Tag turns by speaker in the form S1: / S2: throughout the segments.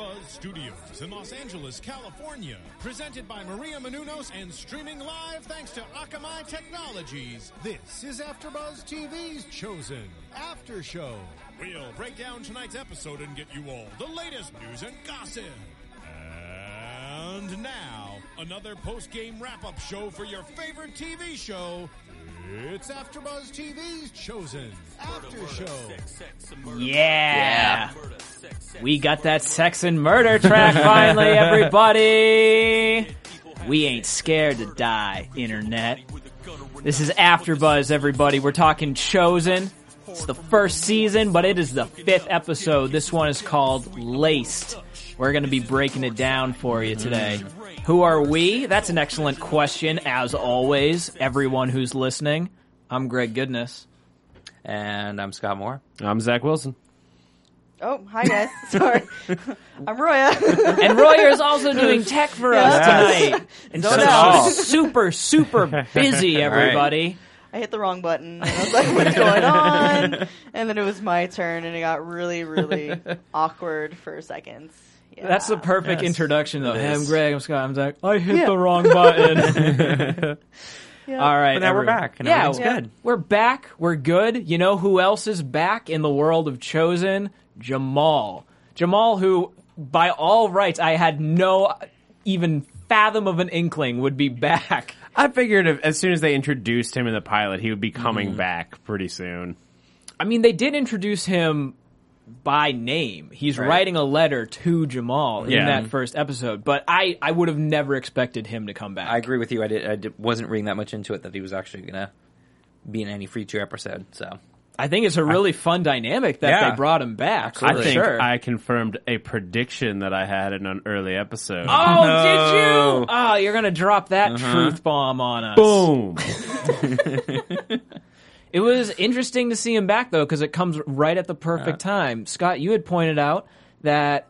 S1: AfterBuzz Studios in Los Angeles, California, presented by Maria Menounos and streaming live thanks to Akamai Technologies. This is AfterBuzz TV's Chozen After Show. We'll break down tonight's episode and get you all the latest news and gossip. And now, another post-game wrap-up show for your favorite TV show. It's AfterBuzz TV's Chozen After Show.
S2: Yeah. We got that sex and murder track finally, everybody. We ain't scared to die, internet. This is AfterBuzz, everybody. We're talking Chozen. It's the first season, but it is the fifth episode. This one is called Laced. We're going to be breaking it down for you today. Who are we? That's an excellent question, as always. Everyone who's listening. I'm Greg Goodness.
S3: And I'm Scott Moore.
S4: I'm Zach Wilson.
S5: Oh, hi guys. Sorry. I'm Roya.
S2: And Roya is also doing tech for us
S5: Yes.
S2: tonight. And
S5: No
S2: so
S5: doubt.
S2: she's super, super busy, everybody.
S5: I hit the wrong button. And I was like, what's going on? And then it was my turn and it got really, really awkward for seconds. Yeah.
S2: That's the perfect introduction, though.
S3: It
S2: Hey, I'm. Greg. I'm Scott. I'm Zach. I hit
S5: Yeah.
S2: the wrong button.
S5: Yeah.
S2: All right.
S3: But now we're back, and
S2: yeah,
S3: everything's good.
S2: We're back. We're good. You know who else is back in the world of Chozen? Jamal. Jamal, who, by all rights, I had no even fathom of an inkling would be back.
S4: I figured if, as soon as they introduced him in the pilot, he would be coming mm-hmm. back pretty soon.
S2: I mean, they did introduce him by name. He's
S3: Right.
S2: writing a letter to Jamal in that first episode, but I, I would have never expected him to come back.
S3: I agree with you. I, did, I did, wasn't reading that much into it that he was actually going to be in any future episode. So
S2: I think it's a really fun dynamic that
S3: Yeah.
S2: they brought him back.
S4: I think
S2: sure.
S4: I confirmed a prediction that I had in an early episode.
S2: Oh,
S3: No.
S2: did you? Oh, you're gonna drop that uh-huh. truth bomb on us.
S4: Boom!
S2: It was interesting to see him back though, because it comes right at the perfect time. Scott, you had pointed out that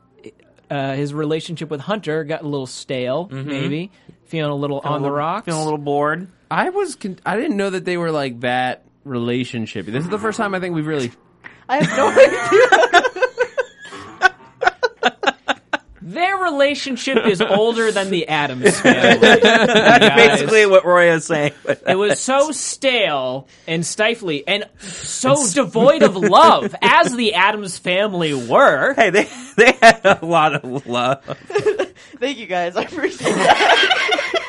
S2: uh, his relationship with Hunter got a little stale, maybe feeling a little on the rocks.
S3: feeling a little bored.
S4: I was con- I didn't know that they were like that relationship. This is the first time I think we've really
S5: I have no idea.
S2: Their relationship is older than the Addams family.
S3: That's
S2: guys.
S3: basically what Roy is saying.
S2: It was so stale and stifling and so devoid of love, as the Addams family were.
S3: hey, they they had a lot of love.
S5: Thank you guys. I appreciate that.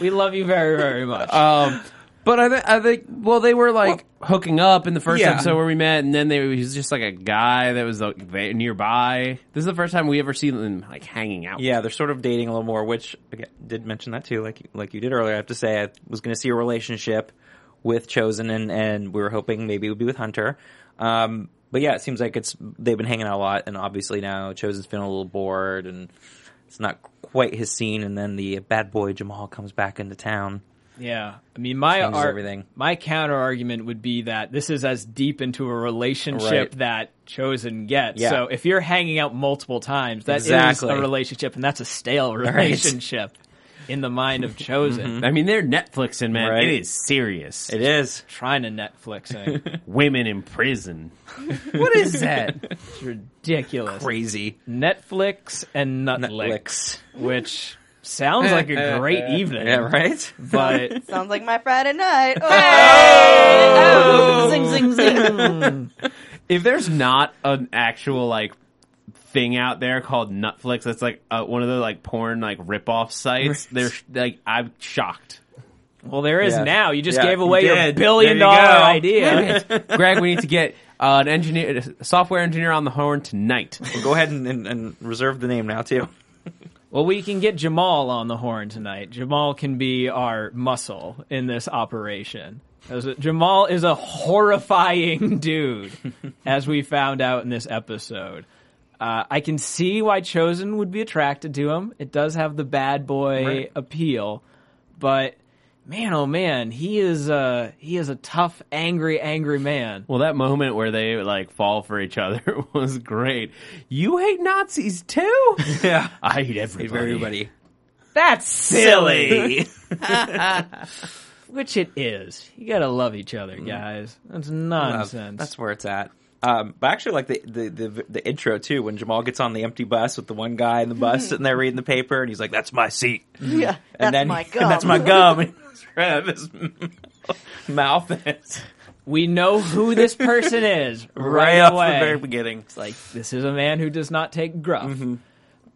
S2: We love you very, very much.
S4: um but I, th- I think well they were like hooking up in the first
S3: Yeah.
S4: episode where we met and then they he was just like a guy that was like there- nearby. This is the first time we ever see them like hanging out.
S3: Yeah, they're sort of dating a little more, which again, did mention that too, like like you did earlier. I have to say, I was going to see a relationship with Chozen, and and we were hoping maybe it would be with Hunter. Um, but yeah, it seems like it's they've been hanging out a lot, and obviously now Chozen's feeling a little bored, and it's not quite his scene. And then the bad boy Jamal comes back into town.
S2: Yeah, I mean, my ar-
S3: everything.
S2: my counter argument would be that this is as deep into a relationship
S3: Right.
S2: that Chozen gets.
S3: Yeah.
S2: So if you're hanging out multiple times, that is
S3: Exactly.
S2: a relationship, and that's a stale relationship in the mind of Chozen. Mm-hmm.
S4: I mean they're Netflixing man.
S3: Right.
S4: It is serious.
S3: It is.
S2: Trying to Netflixing,
S4: Women in prison. what is that?
S2: it's ridiculous.
S3: Crazy
S2: Netflix and Nutlix,
S3: Netflix.
S2: which sounds like a great evening.
S3: Yeah, right.
S2: But
S5: Sounds like my Friday night. Oh,
S2: Oh, zing zing zing.
S4: if there's not an actual like thing out there called Netflix that's like uh, one of the like porn like rip-off sites, they're like I'm shocked.
S2: Well, there is
S3: Yeah.
S2: now. You just
S3: Yeah,
S2: gave
S3: you
S2: away your
S3: did.
S2: billion
S4: There you
S2: dollar
S4: go.
S2: idea.
S4: Greg, we need to get uh, an engineer, a software engineer on the horn tonight.
S3: Well, go ahead and, and, and reserve the name now too.
S2: Well, we can get Jamal on the horn tonight. Jamal can be our muscle in this operation. As Jamal is a horrifying dude, as we found out in this episode. Uh, I can see why Chozen would be attracted to him. It does have the bad boy
S3: Right.
S2: appeal, but man, oh man, he is uh he is a tough, angry, angry man.
S4: Well, that moment where they like fall for each other was great. You hate Nazis too?
S3: Yeah.
S4: I hate everybody.
S3: Everybody.
S2: That's silly. Which it is. You gotta love each other, guys. That's nonsense.
S3: That's where it's at. Um, but actually, like the, the the the intro too, when Jamal gets on the empty bus with the one guy in the bus sitting there reading the paper, and he's like, "That's my seat,"
S5: Yeah, that's
S3: and then
S5: my
S3: and
S5: gum.
S3: that's my gum. And he's right out of his mouth, and it's
S2: we know who this person is right,
S3: right off
S2: away.
S3: the very beginning.
S2: It's like this is a man who does not take gruff.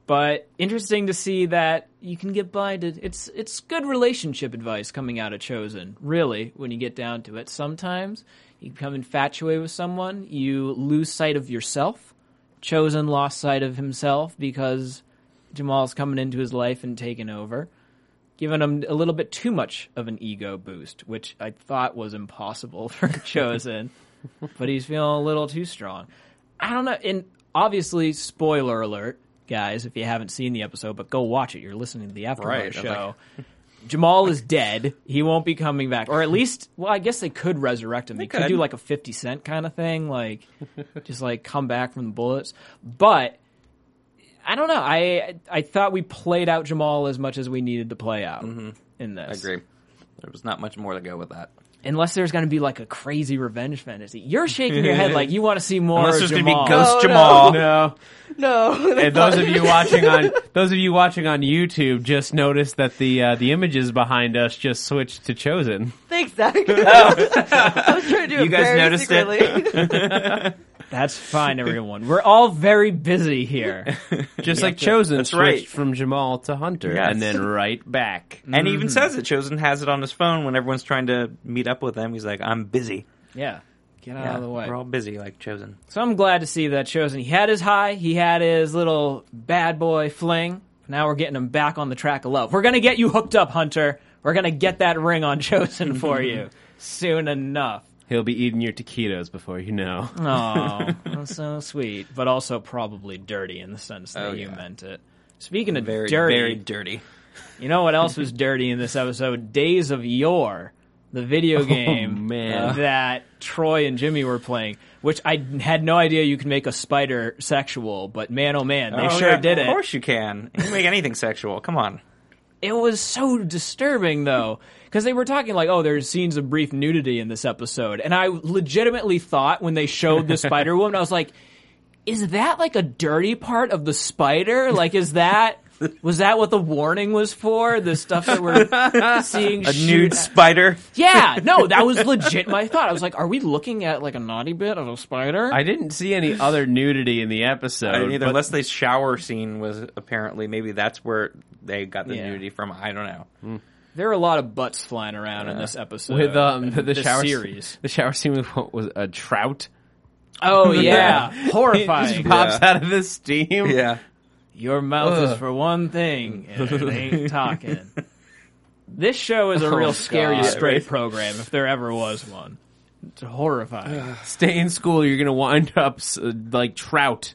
S2: But interesting to see that you can get blinded. It's it's good relationship advice coming out of Chozen. Really, when you get down to it, sometimes you become infatuated with someone, you lose sight of yourself. Chozen lost sight of himself because Jamal's coming into his life and taking over, giving him a little bit too much of an ego boost, which I thought was impossible for Chozen. but he's feeling a little too strong. I don't know. And obviously, spoiler alert, guys, if you haven't seen the episode, but go watch it. You're listening to the Aftermath
S3: Right,
S2: show. Jamal is dead. He won't be coming back. Or at least, well, I guess they could resurrect him. They, could.
S3: could.
S2: do like a 50 cent kind of thing, like just like come back from the bullets. But I don't know. I I thought we played out Jamal as much as we needed to play out in
S3: Mm-hmm. I
S2: this.
S3: agree. There was not much more to go with that.
S2: Unless there's going to be like a crazy revenge fantasy. You're shaking your head like you want to see more
S3: Unless there's going to be Ghost
S5: Oh, no.
S3: Jamal.
S4: No.
S5: no.
S4: And those of you watching on those of you watching on YouTube just noticed that the uh, the images behind us just switched to Chozen.
S5: Thanks, Zach. I was trying to do
S3: You
S5: it
S3: guys
S5: very
S3: noticed it?
S2: That's fine, everyone. We're all very busy here.
S4: Just like Chozen
S3: That's
S4: switched
S3: right.
S4: from Jamal to Hunter
S3: Yes.
S4: and then right back.
S3: And he even says it. Chozen has it on his phone when everyone's trying to meet up with him. He's like, "I'm busy."
S2: Yeah. Get out of the way.
S3: we're all busy, like Chozen.
S2: So I'm glad to see that Chozen. He had his high, he had his little bad boy fling. Now we're getting him back on the track of love. We're gonna get you hooked up, Hunter. We're gonna get that ring on Chozen for you soon enough.
S4: He'll be eating your taquitos before you know.
S2: Oh, that's so sweet, but also probably dirty in the sense that
S3: Oh,
S2: you
S3: yeah.
S2: meant it. Speaking of
S3: Very,
S2: dirty,
S3: very dirty.
S2: you know what else was dirty in this episode? Days of Yore, the video oh, game
S4: man.
S2: that Troy and Jimmy were playing, which I had no idea you could make a spider sexual, but man, oh man, they
S3: Oh,
S2: sure
S3: yeah,
S2: did it.
S3: Of course you can. You can make anything sexual. Come on.
S2: It was so disturbing though, because they were talking like, oh, there's scenes of brief nudity in this episode, and I legitimately thought when they showed the spider woman, I was like, is that like a dirty part of the spider? Like, is that was that what the warning was for? The stuff that we're seeing
S3: A
S2: shoot-
S3: nude spider.
S2: Yeah, no, that was legit my thought. I was like, are we looking at like a naughty bit of a spider?
S4: I didn't see any other nudity in the episode.
S3: I didn't either.
S4: but-
S3: Unless the shower scene was apparently maybe that's where they got the
S2: Yeah.
S3: nudity from. I don't know. Hmm.
S2: There are a lot of butts flying around in this episode
S4: with um the, the
S2: this
S4: shower
S2: series.
S4: the shower scene with what was a trout
S2: Oh yeah,
S4: He
S2: horrifying.
S4: just pops
S3: Yeah.
S4: out of the steam.
S3: Yeah.
S2: Your mouth
S4: Ugh.
S2: is for one thing, and it ain't talking. This show is a
S4: Oh,
S2: real scary
S4: God.
S2: straight
S3: Right.
S2: program, if there ever was one. It's horrifying.
S4: Stay in school, you're gonna wind up uh, like trout.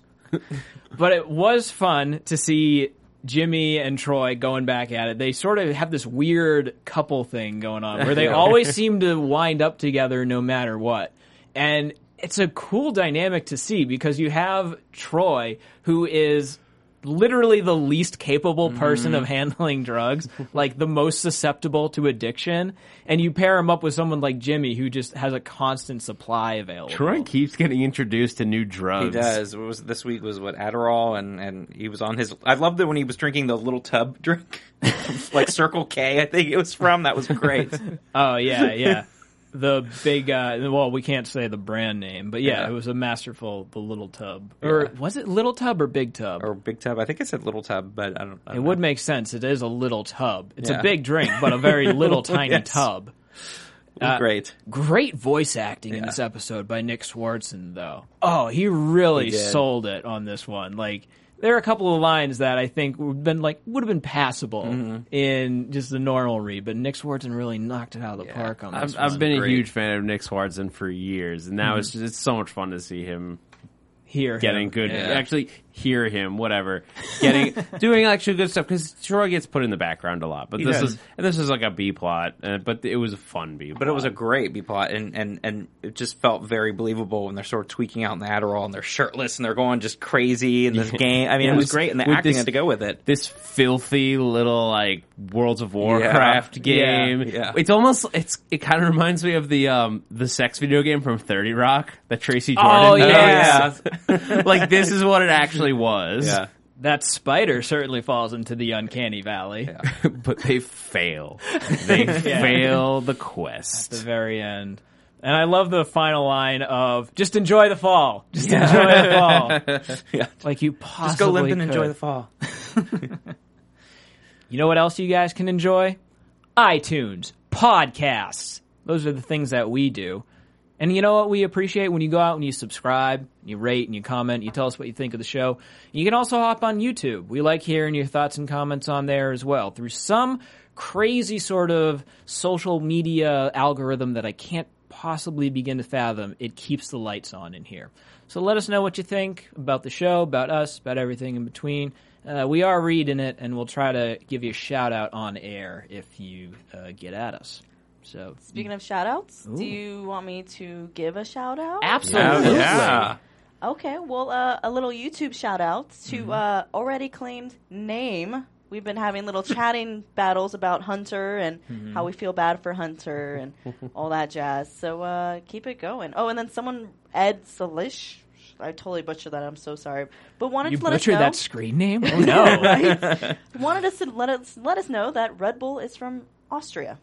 S2: but it was fun to see Jimmy and Troy going back at it. They sort of have this weird couple thing going on where they always seem to wind up together no matter what. And it's a cool dynamic to see because you have Troy who is literally the least capable person of mm-hmm. handling drugs, like the most susceptible to addiction, and you pair him up with someone like Jimmy who just has a constant supply available.
S4: Troy keeps getting introduced to new drugs.
S3: He does. What was this week was what Adderall and and he was on his. I loved it when he was drinking the little tub drink, like Circle K. I think it was from. That was great.
S2: Oh yeah, yeah. The big, uh, well, we can't say the brand name, but yeah,
S3: Yeah.
S2: it was a masterful. The little tub, or was it little tub or big tub?
S3: or big tub. I think it said little tub, but I don't. I
S2: it
S3: don't
S2: would
S3: know.
S2: make sense. It is a little tub. It's a big drink, but a very little tiny
S3: Yes.
S2: tub. Uh,
S3: great.
S2: Great voice acting in this episode by Nick Swardson, though. Oh, he really
S3: He
S2: sold it on this one. Like, there are a couple of lines that I think would have been like would have been passable
S3: Mm-hmm.
S2: in just the normal read, but Nick Swardson really knocked it out of the park on this
S4: I've, I've
S2: one.
S4: been a huge fan of Nick Swardson for years, and now it's just, it's so much fun to see him
S2: here
S4: getting
S2: him.
S4: good,
S3: Yeah.
S4: actually hear him, whatever, getting doing actually good stuff because Troy gets put in the background a lot. But
S3: He
S4: this
S3: does.
S4: is and this is like a B plot, uh, but it was a fun B.
S3: But it was a great B plot, and, and, and it just felt very believable when they're sort of tweaking out in the Adderall and they're shirtless and they're going just crazy in this game. I mean, it was great, and the
S4: With
S3: acting
S4: this-
S3: had to go with it.
S4: this filthy little like Worlds of Warcraft
S3: Yeah.
S4: game.
S3: Yeah.
S4: It's almost it's it kind of reminds me of the um the sex video game from Thirty Rock that Tracy Jordan.
S2: Oh,
S4: does.
S2: yeah.
S4: like this is what it actually was.
S3: Yeah.
S2: That spider certainly falls into the uncanny valley.
S4: but they fail. They fail the quest.
S2: At the very end. And I love the final line of "Just enjoy the fall. Just enjoy the fall."
S3: Yeah.
S2: Like you possibly
S3: Just go limp and
S2: could.
S3: enjoy the fall.
S2: You know what else you guys can enjoy? iTunes, podcasts. Those are the things that we do. And you know what we appreciate when you go out and you subscribe, you rate and you comment, you tell us what you think of the show. You can also hop on YouTube. We like hearing your thoughts and comments on there as well. Through some crazy sort of social media algorithm that I can't possibly begin to fathom, it keeps the lights on in here. So let us know what you think about the show, about us, about everything in between. Uh, we are reading it, and we'll try to give you a shout out on air if you uh, get at us. So
S5: Speaking of shout outs, do you want me to give a shout out?
S2: absolutely,
S3: Yeah.
S5: Okay, well, uh, a little YouTube shout out to
S2: Mm-hmm.
S5: uh, already claimed name. We've been having little chatting battles about Hunter and
S2: Mm-hmm.
S5: how we feel bad for Hunter and all that jazz. So uh, keep it going. Oh, and then someone, Ed Salish, I totally butchered that. I'm so sorry. But wanted
S2: you
S5: to let us know.
S2: that screen name. Oh no!
S5: right? wanted us to let us let us know that Red Bull is from Austria.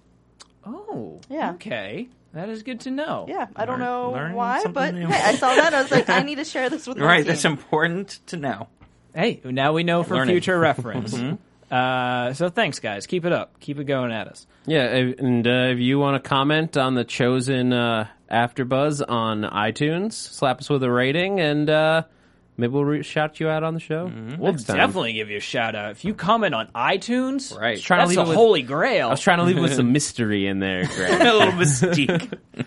S2: Oh,
S5: Yeah.
S2: Okay, that is good to know.
S5: Yeah, I don't know
S3: learning
S5: why,
S3: something
S5: but
S3: new.
S5: hey, I saw that. I was like, I need to share this with my
S3: Right,
S5: team.
S3: that's important to know.
S2: Hey, now we know for
S3: Learning.
S2: future reference. uh, so thanks, guys. Keep it up. Keep it going at us.
S4: Yeah, and uh, if you want to comment on the Chozen uh, AfterBuzz on iTunes, slap us with a rating, and uh, maybe we'll re- shout you out on the show.
S2: Mm-hmm.
S4: We'll time.
S2: definitely give you a shout out if you comment on iTunes.
S3: Right.
S4: Trying to
S2: That's
S4: leave
S2: the
S4: with-
S2: holy grail.
S4: I was trying to leave with some mystery in there, Greg.
S3: a little mystique.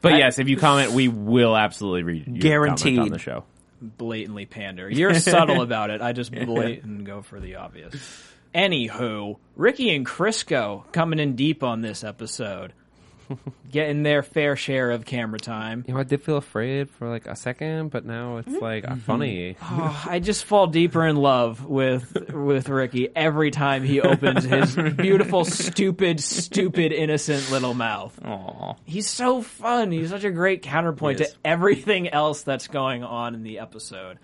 S4: But yes, if you comment, we will absolutely read your
S3: Guaranteed.
S4: comment on the show.
S2: blatantly pander. You're subtle about it. I just blatant go for the obvious. Anywho, Ricky and Crisco coming in deep on this episode, getting their fair share of camera time.
S4: You know, I did feel afraid for like a second, but now it's like uh, funny.
S2: Oh, I just fall deeper in love with with Ricky every time he opens his beautiful, stupid, stupid, innocent little mouth.
S3: Aw.
S2: He's so fun. He's such a great counterpoint to everything else that's going on in the episode.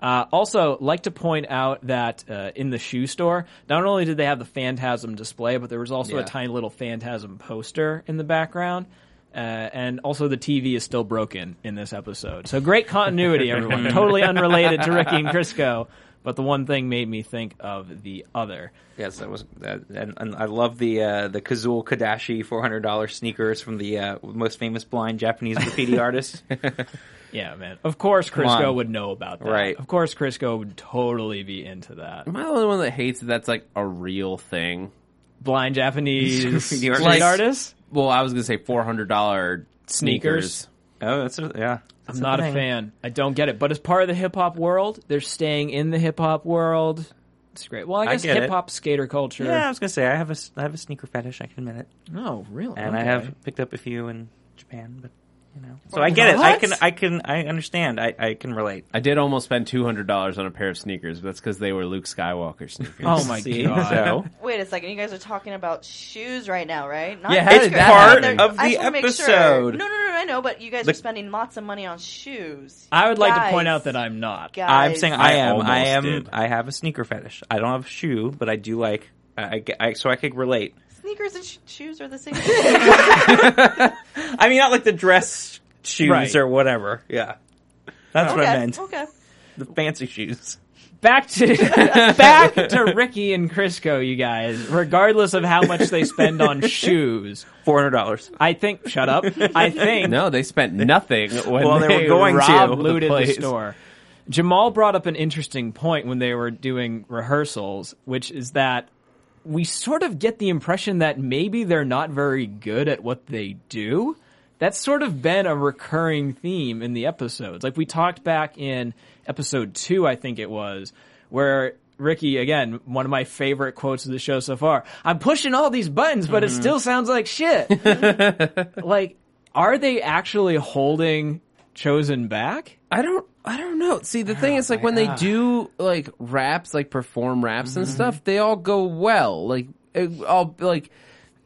S2: Uh, also, like to point out that uh, in the shoe store, not only did they have the Phantasm display, but there was also a tiny little Phantasm poster in the background. Uh, and also, the TV is still broken in this episode. So great continuity, everyone. totally unrelated to Ricky and Crisco, but the one thing made me think of the other.
S3: Yes, that was, that, and, and I love the uh, the Kazul Kadashi four hundred dollars sneakers from the uh, most famous blind Japanese graffiti artist.
S2: Yeah, man. Of course,
S3: on.
S2: Crisco would know about that.
S3: Right.
S2: Of course, Crisco would totally be into that.
S4: Am I the only one that hates that that's like a real thing?
S2: Blind Japanese
S3: Graffiti
S2: street
S3: artists.
S2: artists.
S4: Well, I was gonna say four hundred dollar
S2: Sneakers.
S4: sneakers.
S3: oh, that's a, yeah.
S2: I'm
S3: That's
S2: not a
S3: thing.
S2: fan. I don't get it. But as part of the hip hop world, they're staying in the hip hop world. It's great. Well, I
S3: I
S2: guess
S3: get it.
S2: hip hop skater culture.
S3: Yeah, I was gonna say I have a s- I have a sneaker fetish. I can admit it,
S2: Oh, really?
S3: and I
S2: Okay.
S3: have picked up a few in Japan, but you know. So I get it. I can I can I understand. I, I can relate.
S4: I did almost spend two hundred dollars on a pair of sneakers, but that's because they were Luke Skywalker sneakers.
S2: Oh my
S3: See?
S2: god.
S3: So
S5: Wait a second, you guys are talking about shoes right now, right? Not
S4: Yeah, how
S5: sneakers.
S4: did that
S5: I
S4: happen?
S5: just
S3: Of the
S5: wanna make sure.
S3: episode.
S5: No, no, no, I know, but you guys
S3: The-
S5: are spending lots of money on shoes.
S2: I would like to point out that I'm not.
S5: Guys.
S3: I'm saying I
S4: I
S3: am.
S4: almost
S3: I am.
S4: did.
S3: I have a sneaker fetish. I don't have a shoe, but I do like. I, I, I so I could relate.
S5: Sneakers and sh- shoes are the same. thing.
S3: I mean, not like the dress shoes
S2: Right.
S3: or whatever. Yeah, that's what I meant.
S5: okay.
S3: The fancy shoes.
S2: Back to back to Ricky and Crisco, you guys. Regardless of how much they spend on shoes,
S3: Four hundred dollars.
S2: I think. Shut up. I think
S4: No, they spent nothing when
S3: Well, they were going to.
S2: Rob
S3: The
S2: looted the,
S4: place.
S2: store. Jamal brought up an interesting point when they were doing rehearsals, which is that we sort of get the impression that maybe they're not very good at what they do. that's sort of been a recurring theme in the episodes. Like we talked back in episode two, I think it was, where Ricky, again, one of my favorite quotes of the show so far. I'm pushing all these buttons, but it mm-hmm. still sounds like shit. like, are they actually holding Chozen back?
S4: I don't I don't know. See, the thing is like when they do like raps, like perform raps and mm-hmm. stuff, they all go well. Like it, all like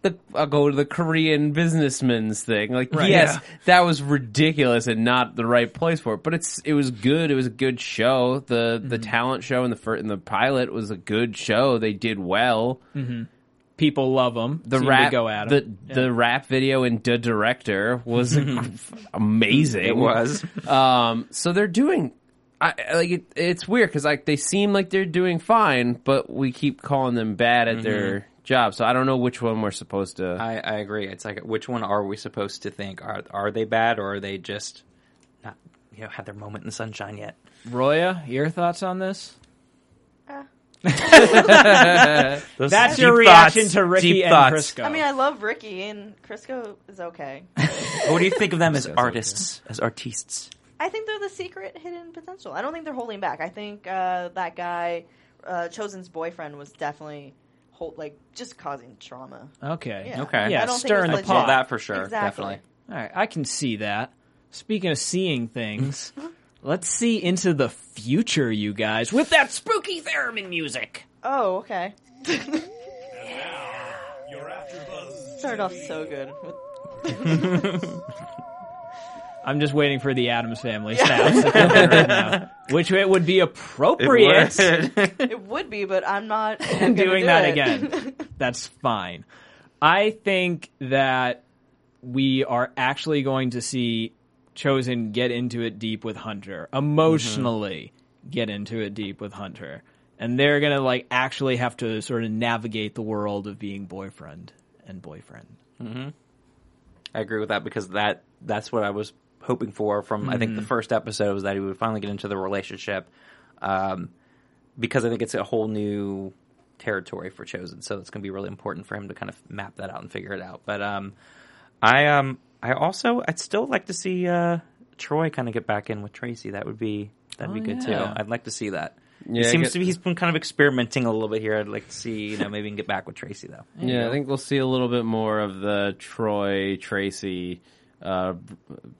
S4: the I'll go to the Korean businessman's thing. Like yes, that was ridiculous and not the right place for it, but it's it was good. It was a good show. The the mm-hmm. talent show in the fir- in the pilot was a good show. They did well. Mm-hmm.
S2: People love them.
S4: The
S2: seem
S4: rap
S2: to go at
S4: the
S2: 'em.
S4: the rap video in the director was amazing.
S3: It was.
S4: Um, so they're doing. I I- like it, it's weird because like they seem like they're doing fine, but we keep calling them bad at their job. So I don't know which one we're supposed to.
S3: I, I agree. It's like which one are we supposed to think? Are are they bad or are they just not you know had their moment in the sunshine yet?
S2: Roya, your thoughts on this?
S3: Those
S2: That's your reaction
S3: thoughts,
S2: to Ricky and
S3: thoughts.
S2: Crisco.
S5: I mean, I love Ricky, and Crisco is okay.
S3: What do you think of them as artists, as artistes?
S5: I think they're the secret hidden potential. I don't think they're holding back. I think uh, that guy, uh, Chozen's boyfriend, was definitely hold, like just causing trauma.
S2: okay.
S5: Yeah.
S3: Okay.
S2: Yeah,
S5: I don't
S2: stirring the pot.
S3: That for sure,
S5: Exactly.
S3: definitely.
S2: All right, I can see that. Speaking of seeing things, let's see into the future, you guys, with that spooky theremin music.
S5: Oh, okay.
S6: Your AfterBuzz
S5: Started off so good.
S2: I'm just waiting for the Addams Family snaps to come in right now, which it would be appropriate.
S5: it would be, but I'm not gonna
S2: doing
S5: do
S2: that
S5: it.
S2: again. That's fine. I think that we are actually going to see Chozen get into it deep with Hunter, emotionally get into it deep with Hunter. And they're going to like actually have to sort of navigate the world of being boyfriend and boyfriend.
S3: I agree with that because that that's what I was hoping for from I think the first episode was that he would finally get into the relationship, um, because I think it's a whole new territory for Chozen, so it's going to be really important for him to kind of map that out and figure it out. But um, I um I also I'd still like to see uh, Troy kind of get back in with Tracy. That would be that'd be good too. I'd like to see that.
S4: Yeah,
S3: it seems
S4: get-
S3: to be he's been kind of experimenting a little bit here. I'd like to see you know maybe he can get back with Tracy though.
S4: yeah, I think we'll see a little bit more of the Troy Tracy, uh,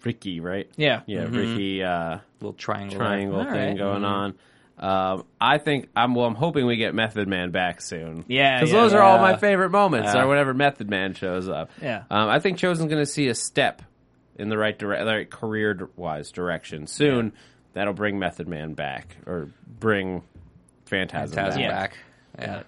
S4: Ricky, right?
S2: Yeah.
S4: Yeah, Ricky. Uh,
S3: little triangle.
S4: triangle thing
S2: right.
S4: going on. Um, I think I'm well. I'm hoping we get Method Man back soon.
S2: Yeah,
S4: because
S2: yeah.
S4: those are all my favorite moments.
S3: Yeah.
S4: Or whenever Method Man shows up.
S2: Yeah.
S4: um, I think Chozen's going to see a step in the right direct, right career wise direction soon. That'll bring Method Man back or bring Phantasm,
S3: Phantasm
S4: back.
S3: back. Yeah.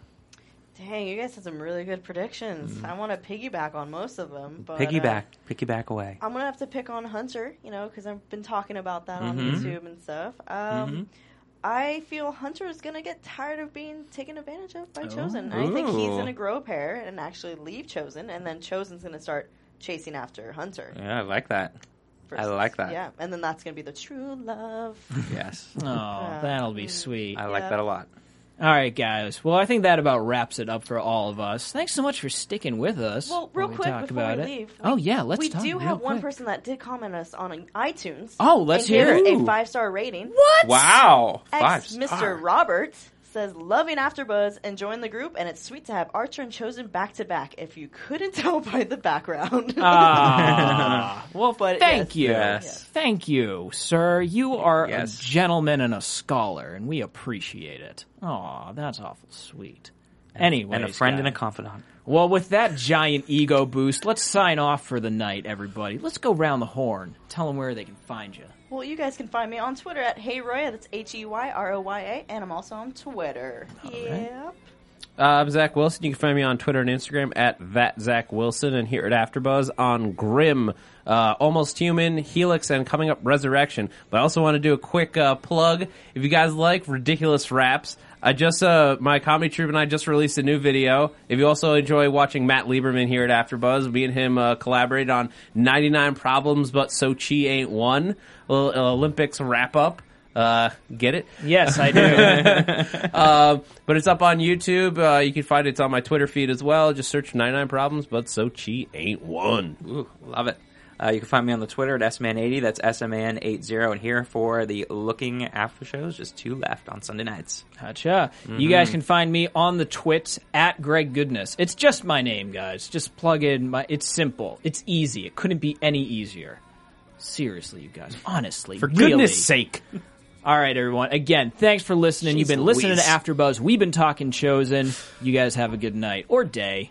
S5: Dang, you guys had some really good predictions. I want to piggyback on most of them, but uh,
S3: Piggyback, piggyback away.
S5: I'm gonna have to pick on Hunter, you know, because I've been talking about that on
S3: Mm-hmm.
S5: YouTube and stuff. Um, I feel Hunter is gonna get tired of being taken advantage of by Chozen. I think he's gonna grow a pair and actually leave Chozen, and then Chozen's gonna start chasing after Hunter.
S3: Yeah, I like that. I like that.
S5: Yeah, and then that's gonna be the true love.
S3: Yes,
S2: Oh, that'll be sweet.
S3: I like
S5: Yeah.
S3: that a lot.
S2: All right, guys. Well, I think that about wraps it up for all of us. Thanks so much for sticking with us.
S5: Well, real
S2: we
S5: quick
S2: talk
S5: before
S2: about
S5: we
S2: it.
S5: leave,
S2: oh yeah, let's
S5: we
S2: talk
S5: do
S2: real
S5: have one
S2: quick.
S5: person that did comment us on iTunes.
S2: Oh, let's
S5: and
S2: hear
S5: us
S2: it.
S5: a five star rating.
S2: What?
S3: Wow,
S5: Ex Mr.
S3: star.
S5: Roberts says, loving AfterBuzz, and join the group, and it's sweet to have Archer and Chozen back to back. If you couldn't tell by the background,
S2: Ah, well,
S5: But
S2: thank
S5: yes,
S2: you,
S3: yes.
S2: thank you, sir. You are
S3: Yes.
S2: a gentleman and a scholar, and we appreciate it. Aw, that's awful sweet. Anyway,
S3: and a friend and a confidant.
S2: Well, with that giant ego boost, let's sign off for the night, everybody. Let's go round the horn. Tell them where they can find you.
S5: Well, you guys can find me on Twitter at HeyRoya. That's H E Y R O Y A, and I'm also on Twitter. Yep.
S4: Uh, I'm Zach Wilson. You can find me on Twitter and Instagram at that Zach Wilson, and here at AfterBuzz on Grimm, uh, Almost Human, Helix, and coming up Resurrection. But I also want to do a quick uh, plug. If you guys like ridiculous raps, I just uh, my comedy troupe and I just released a new video. If you also enjoy watching Matt Lieberman here at AfterBuzz, me and him uh, collaborated on 99 Problems, but Sochi ain't one. Olympics wrap up. Uh, get it?
S2: Yes, I do.
S4: Uh, but it's up on YouTube. Uh, you can find it. It's on my Twitter feed as well. Just search 99 Problems, but Sochi ain't one.
S3: Ooh, love it. Uh, you can find me on the Twitter at sman80. That's sman80. And here for the looking after shows, just two left on Sunday nights.
S2: Gotcha. You guys can find me on the twits at Greg Goodness. It's just my name, guys. Just plug in my. It's simple. It's easy. It couldn't be any easier. Seriously, you guys. Honestly,
S4: For
S2: really.
S4: goodness sake.
S2: All right, everyone. Again, thanks for listening. You've
S3: Jeez
S2: been listening to
S3: Louise.
S2: AfterBuzz. We've been talking Chozen. You guys have a good night or day.